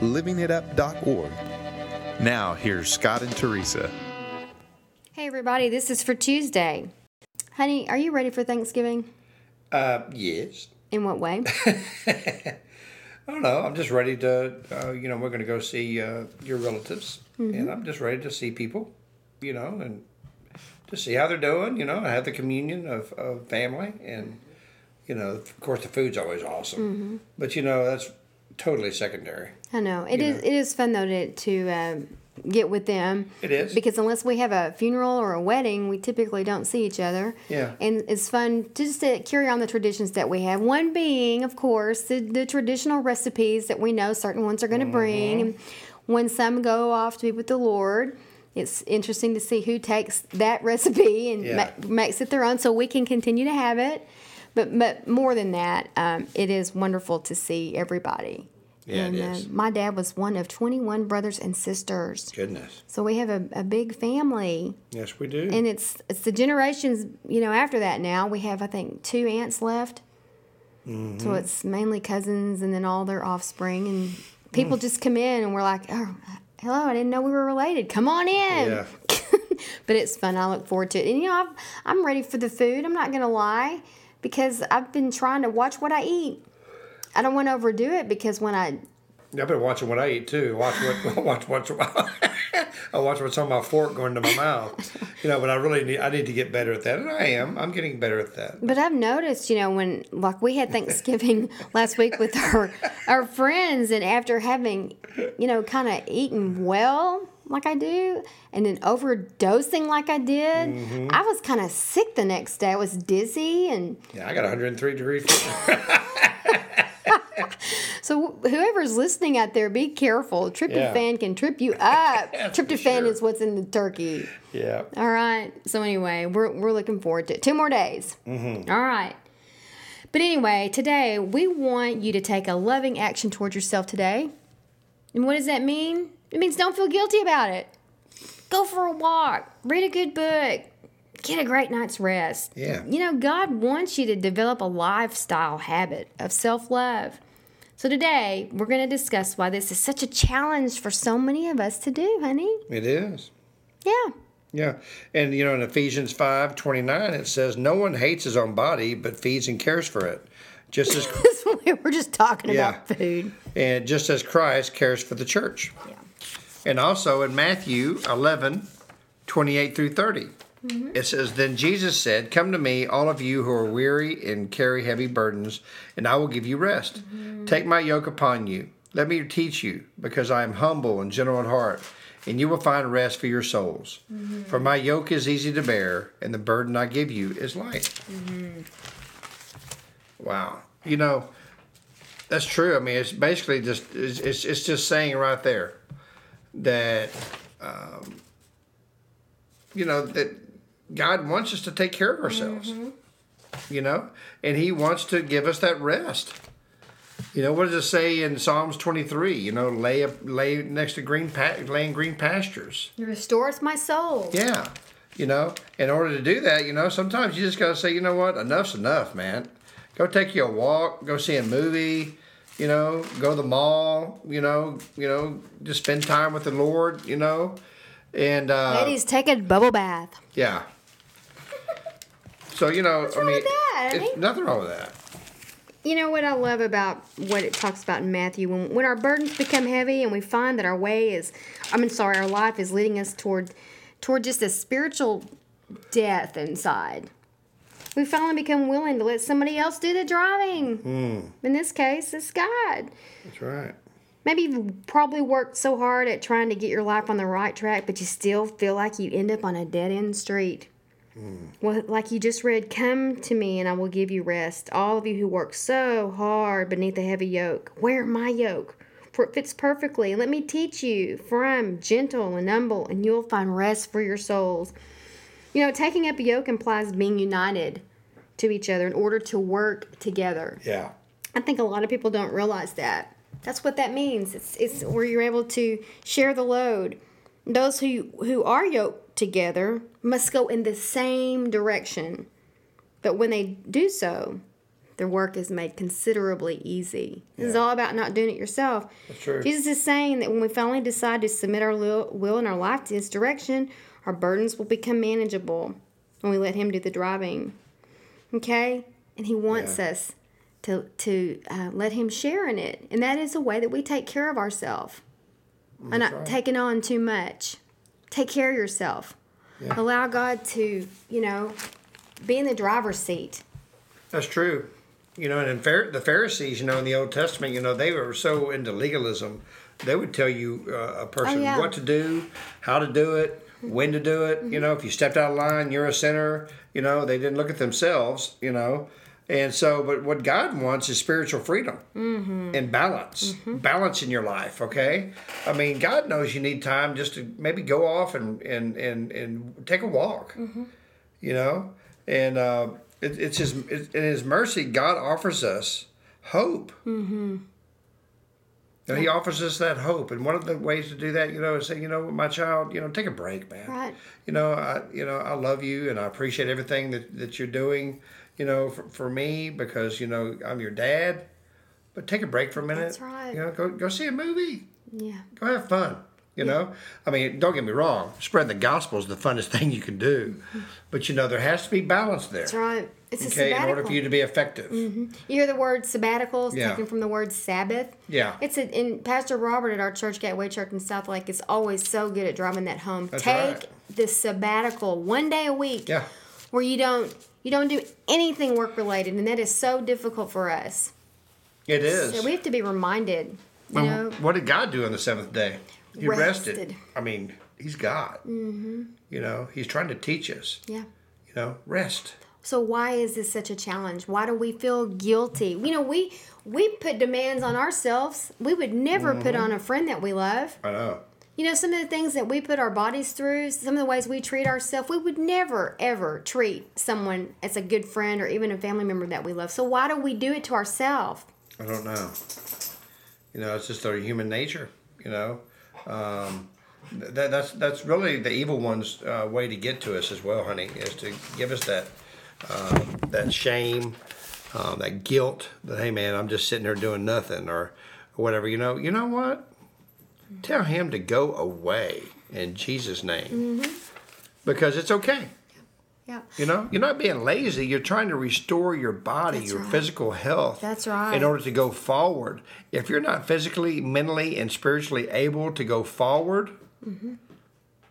livingitup.org. Now, here's Scott and Teresa. Hey, everybody, this is for Tuesday. Honey, are you ready for Thanksgiving? Uh, yes. In what way? I don't know. I'm just ready to, uh, you know, we're going to go see uh, your relatives, and I'm just ready to see people, you know, and to see how they're doing. You know, I have the communion of, of family, and you know, of course, the food's always awesome, but you know, that's totally secondary. I know it is. know. It is fun though to to um, get with them. It is. because unless we have a funeral or a wedding, we typically don't see each other. Yeah. and it's fun just to carry on the traditions that we have. One being, of course, the, the traditional recipes that we know certain ones are going to bring, and when some go off to be with the Lord. It's interesting to see who takes that recipe and Yeah. ma- makes it their own, so we can continue to have it. But but more than that, um, it is wonderful to see everybody. Yeah, it and is. Uh, my dad was one of 21 brothers and sisters. Goodness. So we have a, a big family. Yes, we do. And it's it's the generations, you know, after that now. We have, I think, two aunts left. Mm-hmm. So it's mainly cousins and then all their offspring. And Mm. people just come in and we're like, oh, hello, I didn't know we were related. Come on in. Yeah. but it's fun. I look forward to it. And, you know, I've, I'm ready for the food. I'm not going to lie because I've been trying to watch what I eat. I don't want to overdo it because when I I've been watching what I eat too. Watch what watch what's I watch what's on my fork going to my mouth. You know, but I really need I need to get better at that, and I am. I'm getting better at that. But I've noticed, you know, when like we had Thanksgiving last week with our our friends, and after having, you know, kind of eaten well like I do, and then overdosing like I did, Mm-hmm. I was kind of sick the next day. I was dizzy, and Yeah, I got 103 degree fever. So whoever's listening out there, be careful. Tryptophan can trip you up. Tryptophan sure. is what's in the turkey. yeah. All right. So anyway, we're we're looking forward to it. Two more days. Mm-hmm. right. But anyway, today we want you to take a loving action towards yourself today. And what does that mean? It means don't feel guilty about it. Go for a walk. Read a good book. Get a great night's rest. Yeah. You know, God wants you to develop a lifestyle habit of self love. So today we're going to discuss why this is such a challenge for so many of us to do, honey. It is. Yeah. Yeah. And you know, in Ephesians 5 29, it says, No one hates his own body, but feeds and cares for it. Just as We're just talking Yeah. about food. and just as Christ cares for the church. Yeah. And also in Matthew 11, 28 through 30, Mm-hmm. it says, Then Jesus said, Come to me, all of you who are weary and carry heavy burdens, and I will give you rest. Mm-hmm. Take my yoke upon you. Let me teach you, because I am humble and gentle in heart, and you will find rest for your souls. Mm-hmm. For my yoke is easy to bear, and the burden I give you is light. Wow. You know, that's true. I mean, it's basically just it's, it's, it's just saying right there that um, you know that God wants us to take care of ourselves. You know, and He wants to give us that rest. You know, what does it say in Psalms twenty three? You know, lay up, lay next to green pa- lay in green pastures. You restoreth my soul. Yeah. You know, in order to do that, you know, sometimes you just got to say, you know what, enough's enough, man. Go take you a walk, go see a movie, you know, go to the mall, you know, you know, just spend time with the Lord, you know. And uh Ladies, take a bubble bath. yeah. So, you know, I wrong mean, it's nothing wrong with that. You know what I love about what it talks about in Matthew? When, when our burdens become heavy and we find that our way is, I mean, sorry, our life is leading us toward, toward just a spiritual death inside. We finally become willing to let somebody else do the driving. Hmm. In this case, it's God. That's right. Maybe you've probably worked so hard at trying to get your life on the right track, but you still feel like you end up on a dead end street. Well, like you just read, come to me and I will give you rest. All of you who work so hard beneath a heavy yoke, wear my yoke. for it fits perfectly. And let me teach you, for I am gentle and humble, and you'll find rest for your souls. You know, taking up a yoke implies being united to each other in order to work together. Yeah. I think a lot of people don't realize that. That's what that means. It's it's where you're able to share the load. Those who who are yoked together must go in the same direction. But when they do so, their work is made considerably easy. This is all about not doing it yourself. That's true. Jesus is saying that when we finally decide to submit our will, will and our life to His direction, our burdens will become manageable when we let Him do the driving. Okay? And He wants Yeah. us to, to uh, let Him share in it. And that is a way that we take care of ourselves and not right. taking on too much. Take care of yourself. Yeah. Allow God to, you know, be in the driver's seat. That's true. You know, and in Phar- the Pharisees, you know, in the Old Testament, you know, they were so into legalism, they would tell you uh, a person Oh, yeah. what to do, how to do it, when to do it. You know, if you stepped out of line, you're a sinner. You know, they didn't look at themselves. You know, and so, but what God wants is spiritual freedom and balance, balance in your life. Okay, I mean, God knows you need time just to maybe go off and and and, and take a walk you know? And uh, it, it's his it, in his mercy god offers us hope. Mm-hmm. he offers us that hope. And one of the ways to do that you know is say you know my child you know take a break man. Right. you know i you know i love you and i appreciate everything that, that you're doing you know for, for me because you know i'm your dad but take a break for a minute That's right. you know go, go see a movie Yeah. go have fun. You know, I mean, don't get me wrong. Spread the gospel is the funnest thing you can do, mm-hmm. but you know there has to be balance there. That's right. It's a Okay, in order for you to be effective. Mm-hmm. You hear the word sabbatical? It's Yeah. taken from the word Sabbath. Yeah. It's a, and Pastor Robert at our church, Gateway Church in Southlake, is always so good at driving that home. That's Take right. the sabbatical one day a week. Yeah. Where you don't you don't do anything work related, and that is so difficult for us. It is. So we have to be reminded. You Well, know, what did God do on the seventh day? He rested. Rested. I mean, He's God. Mm-hmm. You know, He's trying to teach us. yeah. You know, rest. So why is this such a challenge? Why do we feel guilty? You know, we we put demands on ourselves. We would never Mm-hmm. put on a friend that we love. I know. You know, some of the things that we put our bodies through, some of the ways we treat ourselves, we would never, ever treat someone as a good friend or even a family member that we love. So, why do we do it to ourselves? I don't know. You know, it's just our human nature. You know, um, that that's that's really the evil one's uh, way to get to us as well, honey, is to give us that uh, that shame, uh, that guilt. That hey, man, I'm just sitting there doing nothing, or whatever. You know, you know what? Tell him to go away in Jesus' name, because it's okay. Yeah. You know, you're not being lazy. You're trying to restore your body, That's your right. physical health. That's right. In order to go forward. If you're not physically, mentally, and spiritually able to go forward, Mm-hmm.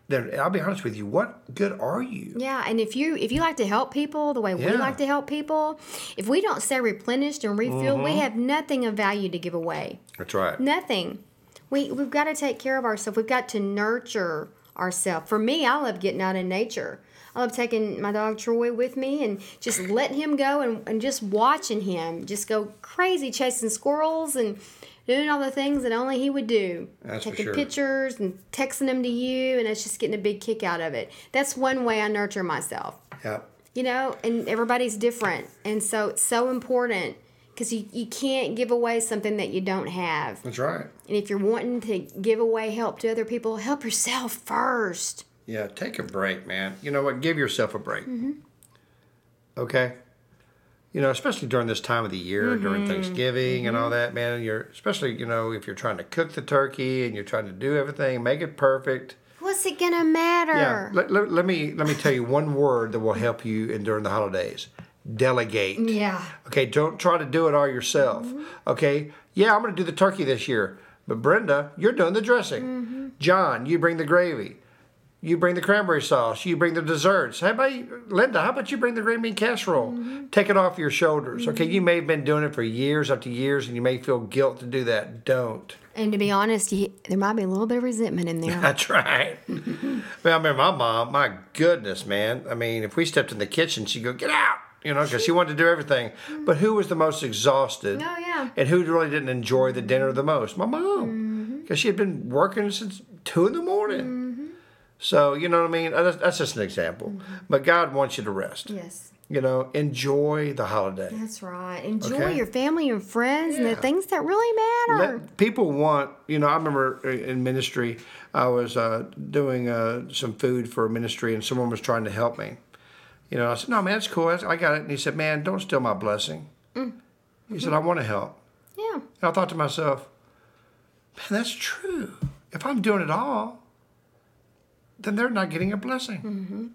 then I'll be honest with you. What good are you? Yeah, and if you if you like to help people the way we like to help people, if we don't stay replenished and refilled, Mm-hmm. we have nothing of value to give away. That's right. Nothing. We we've got to take care of ourselves. We've got to nurture ourselves. For me, I love getting out in nature. I love taking my dog Troy with me and just letting him go and, and just watching him just go crazy chasing squirrels and doing all the things that only he would do. That's taking sure. pictures and texting them to you and it's just getting a big kick out of it. That's one way I nurture myself Yeah. you know, and everybody's different. And so it's so important because you, you can't give away something that you don't have. That's right. And if you're wanting to give away help to other people, help yourself first. Yeah. Take a break, man. You know what? Give yourself a break. Mm-hmm. Okay. You know, especially during this time of the year, Mm-hmm. during Thanksgiving and all that, man. You're especially, you know, if you're trying to cook the turkey and you're trying to do everything, make it perfect. What's it gonna matter? Yeah. Let, let, let me let me tell you one word that will help you in during the holidays. Delegate. Yeah. Okay, don't try to do it all yourself. Mm-hmm. Okay, yeah, I'm going to do the turkey this year, but Brenda, you're doing the dressing. Mm-hmm. John, you bring the gravy. You bring the cranberry sauce. You bring the desserts. How about you, Linda? How about you bring the green bean casserole? Mm-hmm. Take it off your shoulders. Okay, you may have been doing it for years after years, and you may feel guilt to do that. Don't. And to be honest, there might be a little bit of resentment in there. That's right. well, I remember my mom. My goodness, man. I mean, if we stepped in the kitchen, she'd go, "Get out! You know, because she wanted to do everything. But who was the most exhausted? Oh, yeah. And who really didn't enjoy the dinner the most? My mom, because she had been working since two in the morning. So you know what I mean. That's, that's just an example. But God wants you to rest. Yes. You know, enjoy the holiday. That's right. Enjoy Okay. your family and friends and the things that really matter. Let, people want, you know, I remember in ministry, I was uh, doing uh, some food for a ministry and someone was trying to help me. You know, I said, no, man, it's cool. I got it. And he said, man, don't steal my blessing. Mm. He said, I want to help. yeah. And I thought to myself, man, that's true. If I'm doing it all, then they're not getting a blessing. Mm-hmm.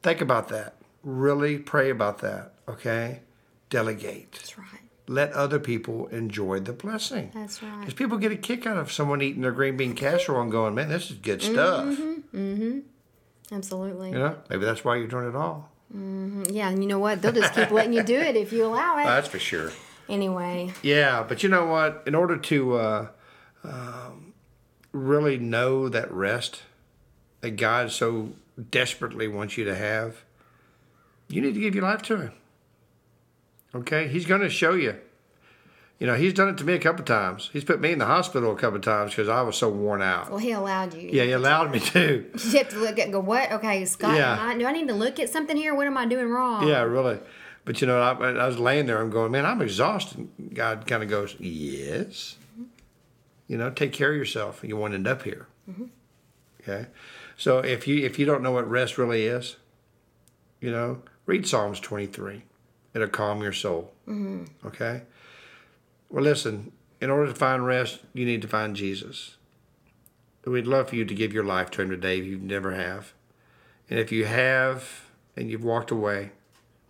Think about that. Really pray about that, okay? Delegate That's right. let other people enjoy the blessing. That's right. Because people get a kick out of someone eating their green bean casserole and going, man, this is good stuff. Mm-hmm. Mm-hmm. Absolutely. You know, maybe that's why you're doing it all. Yeah, and you know what? They'll just keep letting you do it if you allow it. That's for sure. Anyway, Yeah, but you know what? In order to uh, um, really know that rest that God so desperately wants you to have, you need to give your life to Him. Okay? He's going to show you. You know, He's done it to me a couple times. He's put me in the hospital a couple times because I was so worn out. well, he allowed you. Yeah, he allowed me to. You have to look at and go, what? Okay, Scott, Yeah. I, do I need to look at something here? What am I doing wrong? Yeah, really. But you know, I, I was laying there. I'm going, man, I'm exhausted. God kind of goes, yes. You know, take care of yourself. You won't end up here. Mm-hmm. Okay. So if you if you don't know what rest really is, you know, read Psalms 23. It'll calm your soul. Mm-hmm. Okay. Well, listen. In order to find rest, you need to find Jesus. We'd love for you to give your life to Him today if you never have. And if you have and you've walked away,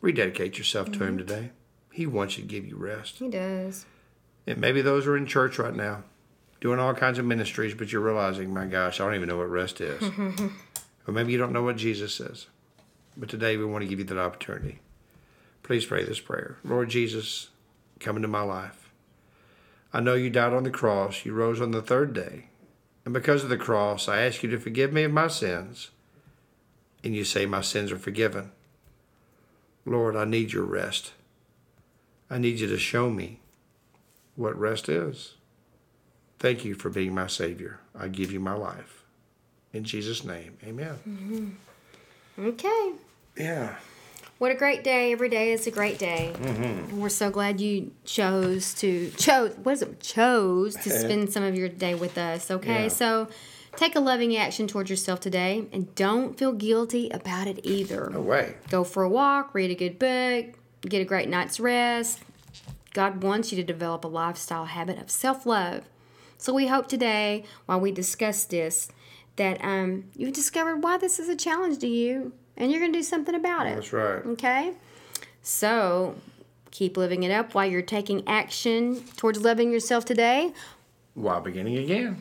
rededicate yourself to Him mm-hmm. today. He wants you to give you rest. He does. And maybe those are in church right now, doing all kinds of ministries, but you're realizing, my gosh, I don't even know what rest is. or maybe you don't know what Jesus is. But today we want to give you that opportunity. Please pray this prayer. Lord Jesus, come into my life. I know you died on the cross, you rose on the third day. And because of the cross, I ask you to forgive me of my sins. And you say my sins are forgiven. Lord, I need your rest. I need you to show me what rest is. Thank you for being my Savior. I give you my life. In Jesus' name, amen. Mm-hmm. Okay. Yeah. What a great day. Every day is a great day. Mm-hmm. We're so glad you chose to chose what is it? Chose to spend some of your day with us. Okay. Yeah. So take a loving action towards yourself today and don't feel guilty about it either. No way. Go for a walk, read a good book, get a great night's rest. God wants you to develop a lifestyle habit of self love. So we hope today, while we discuss this, that um, you've discovered why this is a challenge to you and you're going to do something about it. That's right. Okay? So keep living it up while you're taking action towards loving yourself today. While beginning again.